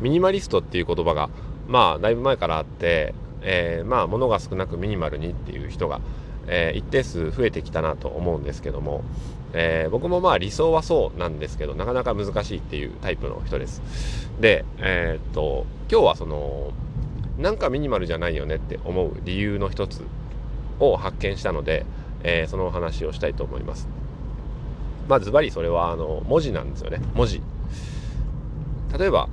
ミニマリストっていう言葉がまあだいぶ前からあって、えー、まあ物が少なくミニマルにっていう人が、えー、一定数増えてきたなと思うんですけども、えー、僕もまあ理想はそうなんですけどなかなか難しいっていうタイプの人です。でえー、っと今日はそのなんかミニマルじゃないよねって思う理由の一つを発見したので、えー、そのお話をしたいと思います。まあズバリそれはあの文字なんですよね。文字。例えば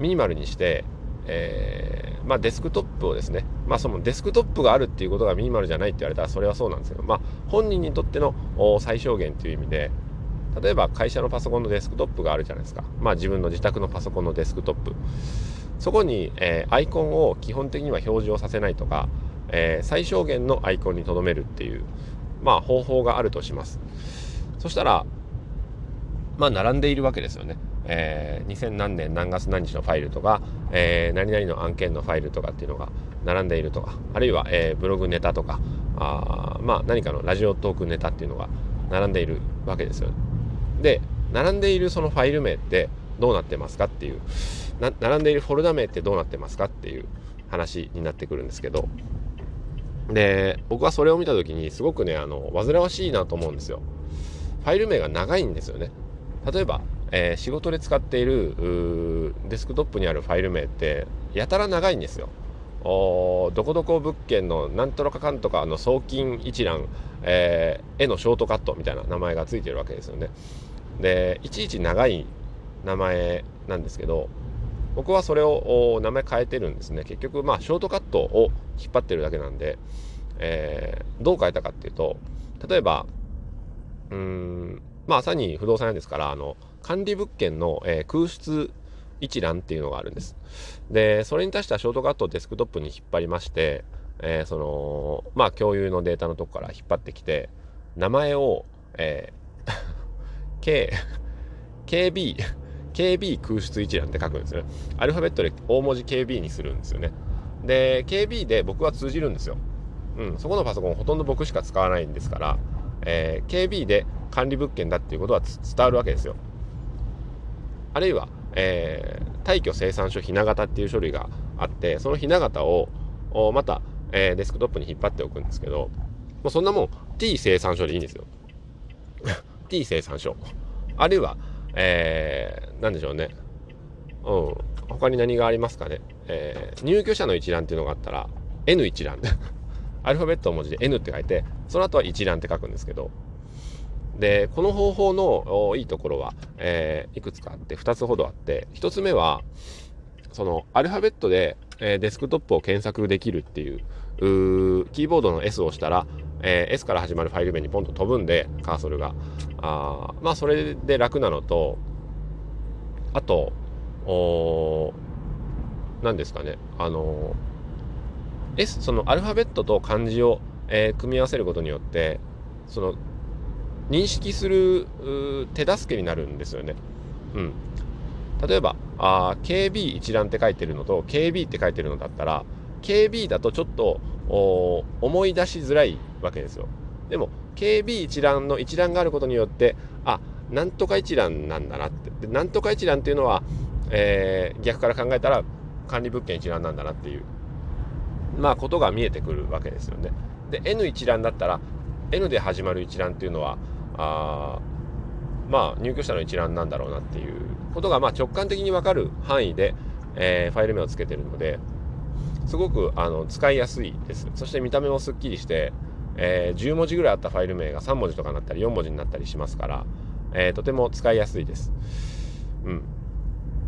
ミニマルにしてえー、まあ、デスクトップをですね、まあ、そのデスクトップがあるっていうことがミニマルじゃないって言われたらそれはそうなんですけど、まあ、本人にとっての最小限という意味で例えば会社のパソコンのデスクトップがあるじゃないですか、まあ、自分の自宅のパソコンのデスクトップ。そこに、えー、アイコンを基本的には表示をさせないとか、えー、最小限のアイコンにとどめるっていう、まあ、方法があるとします。そしたらまあ並んでいるわけですよね。えー、2000何年何月何日のファイルとか、えー、何々の案件のファイルとかっていうのが並んでいるとかあるいは、えー、ブログネタとかあまあ何かのラジオトークネタっていうのが並んでいるわけですよ。で並んでいるそのファイル名ってどうなってますかっていう並んでいるフォルダ名ってどうなってますかっていう話になってくるんですけどで僕はそれを見た時にすごくねあの煩わしいなと思うんですよ。ファイル名が長いんですよね。例えばえー、仕事で使っているデスクトップにあるファイル名ってやたら長いんですよ。おどこどこ物件のなんとかかんとかの送金一覧、えー、絵のショートカットみたいな名前がついてるわけですよね。でいちいち長い名前なんですけど僕はそれを名前変えてるんですね結局まあショートカットを引っ張ってるだけなんで、えー、どう変えたかっていうと例えばうんまあ朝に不動産屋ですからあの管理物件の、えー、空室一覧っていうのがあるんです。で、それに対してはショートカットをデスクトップに引っ張りまして、えー、その、まあ共有のデータのとこから引っ張ってきて、名前を、えー、K、KB、KB 空室一覧って書くんですよね。アルファベットで大文字 KB にするんですよね。で、KB で僕は通じるんですよ。うん、そこのパソコンほとんど僕しか使わないんですから、えー、KB で管理物件だっていうことは伝わるわけですよ。あるいは、えー、退去生産書ひな形っていう書類があってそのひな形をまた、えー、デスクトップに引っ張っておくんですけどもうそんなもん T 生産書でいいんですよ。T 生産書あるいは、えー、何でしょうね。うん。他に何がありますかね、えー、入居者の一覧っていうのがあったら N 一覧。アルファベット文字で N って書いてその後は一覧って書くんですけど。でこの方法のいいところは、えー、いくつかあって2つほどあって1つ目はそのアルファベットで、えー、デスクトップを検索できるっていうキーボードの S を押したら、えー、S から始まるファイル名にポンと飛ぶんでカーソルが。あまあそれで楽なのとあとお何ですかねあの S そのアルファベットと漢字を、えー、組み合わせることによってその認識する手助けになるんですよね。うん。例えば、あ KB 一覧って書いてるのと KB って書いてるのだったら、KB だとちょっと思い出しづらいわけですよ。でも、KB 一覧の一覧があることによって、あ、なんとか一覧なんだなって。で、なんとか一覧っていうのは、えー、逆から考えたら管理物件一覧なんだなっていう、まあ、ことが見えてくるわけですよね。で、N 一覧だったら、N で始まる一覧っていうのは、あまあ入居者の一覧なんだろうなっていうことがまあ直感的に分かる範囲で、えー、ファイル名を付けてるのですごくあの使いやすいですそして見た目もすっきりして、えー、10文字ぐらいあったファイル名が3文字とかになったり4文字になったりしますから、えー、とても使いやすいです。うん、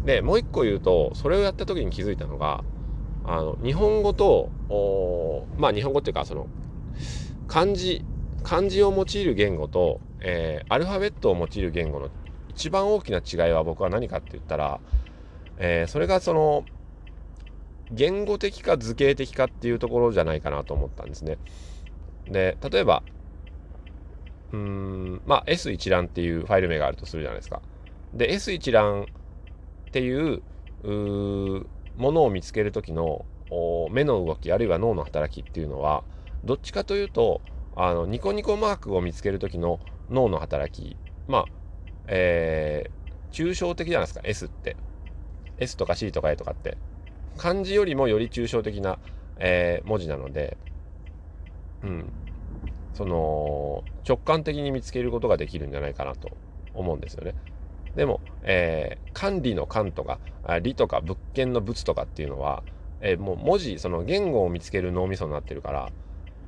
でもう一個言うとそれをやった時に気づいたのがあの日本語とまあ日本語っていうかその漢字漢字を用いる言語とえー、アルファベットを用いる言語の一番大きな違いは僕は何かって言ったら、えー、それがその言語的か図形的かっていうところじゃないかなと思ったんですね。で例えばうんまあ S 一覧っていうファイル名があるとするじゃないですか。で S 一覧っていうものを見つける時の目の動きあるいは脳の働きっていうのはどっちかというとあのニコニコマークを見つける時の脳の働きまあえー、抽象的じゃないですか S って。S とか C とか A とかって。漢字よりもより抽象的な、えー、文字なので、うん、その直感的に見つけることができるんじゃないかなと思うんですよね。でも、えー、管理の管とか理とか物件の物とかっていうのは、えー、もう文字その言語を見つける脳みそになってるから、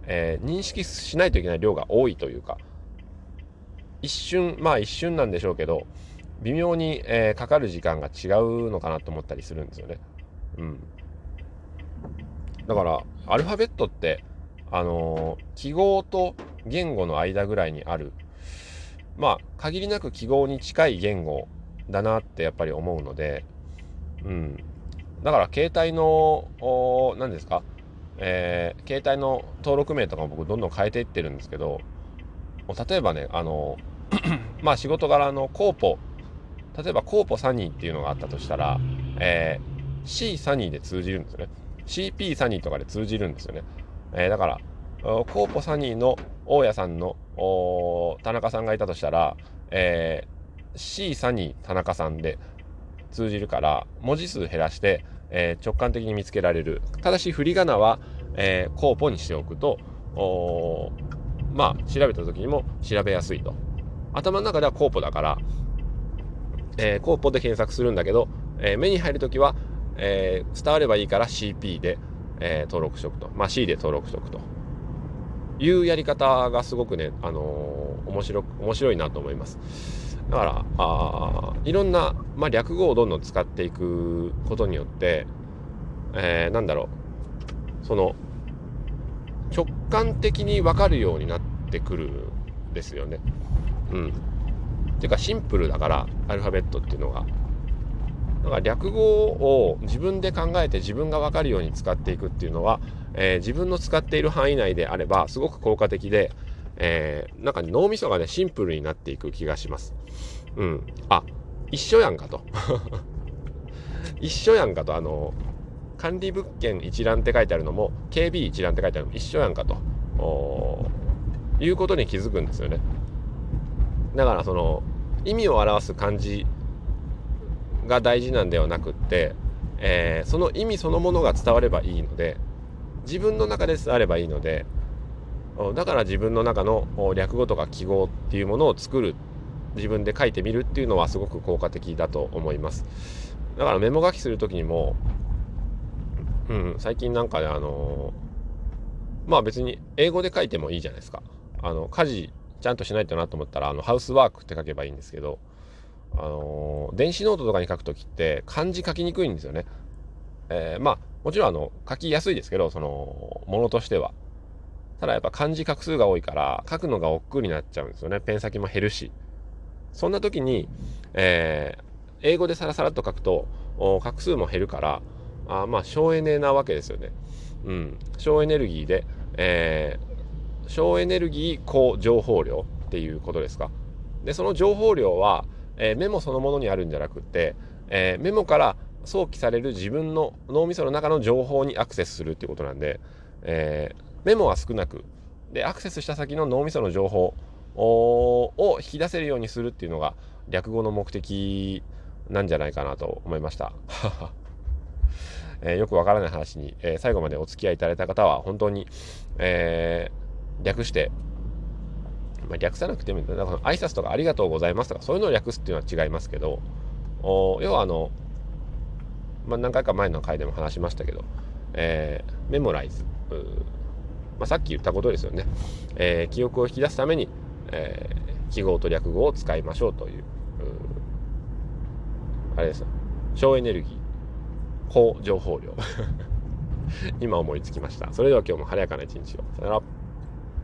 えー、認識しないといけない量が多いというか一瞬まあ一瞬なんでしょうけど微妙に、え、かかる時間が違うのかなと思ったりするんですよね。うん、だからアルファベットってあの、記号と言語の間ぐらいにあるまあ限りなく記号に近い言語だなってやっぱり思うので、うん、だから携帯の何ですか、えー、携帯の登録名とかも僕どんどん変えていってるんですけど例えばねあの まあ仕事柄のコーポ例えばコーポサニーっていうのがあったとしたら、えー、C サニーで通じるんですよね。CP サニーとかで通じるんですよね、えー、だからコーポサニーの大家さんの田中さんがいたとしたら、えー、C サニー田中さんで通じるから文字数減らして、えー、直感的に見つけられる。ただし振り仮名は、えー、コーポにしておくとまあ調べた時にも調べやすいと。頭の中ではコーポだから、えー、コーポで検索するんだけど、えー、目に入る時は、えー、伝わればいいから CP で、えー、登録しておくと。まあ C で登録しておくと。いうやり方がすごくね、あの、面白面白いなと思います。だからあいろんな、まあ、略語をどんどん使っていくことによって、えー、なんだろうその直感的に分かるようになってくるんですよね。うん。ていうかシンプルだからアルファベットっていうのが。だから略語を自分で考えて自分が分かるように使っていくっていうのは、えー、自分の使っている範囲内であればすごく効果的で、えー、なんか脳みそがねシンプルになっていく気がします。うん。あ一緒やんかと。一緒やんかとあの管理物件一覧って書いてあるのも KB 一覧って書いてあるのも一緒やんかということに気づくんですよね。だからその意味を表す漢字が大事なんではなくって、えー、その意味そのものが伝わればいいので自分の中で伝わればいいのでだから自分の中の略語とか記号っていうものを作る自分で書いてみるっていうのはすごく効果的だと思います。だからメモ書きする時にもうん最近なんかねあの、まあ別に英語で書いてもいいじゃないですか。あの家事ちゃんとしないとなと思ったらあの housework って書けばいいんですけどあの、電子ノートとかに書く時って漢字書きにくいんですよね。えー、まあもちろんあの書きやすいですけどそのものとしては。ただやっぱ漢字画数が多いから書くのが億劫になっちゃうんですよね。ペン先も減るし。そんな時に、えー、英語でサラサラっと書くと画数も減るからあまあ省エネなわけですよね。うん。省エネルギーで、えー、省エネルギー高情報量っていうことですか。でその情報量は、えー、メモそのものにあるんじゃなくって、えー、メモから想起される自分の脳みその中の情報にアクセスするっていうことなんで、えー、メモは少なくでアクセスした先の脳みその情報を引き出せるようにするっていうのが略語の目的なんじゃないかなと思いました。えー、よくわからない話に、えー、最後までお付き合いいただいた方は本当に、えー、略して、まあ、略さなくてもいいんだ挨拶とかありがとうございますとかそういうのを略すっていうのは違いますけどお要はあのまあ、何回か前の回でも話しましたけど、えー、メモライズ、まあ、さっき言ったことですよね、えー、記憶を引き出すために、えー、記号と略語を使いましょうという、あれですよ。省エネルギー。高情報量。今思いつきました。それでは今日も晴れやかな一日を。さよなら。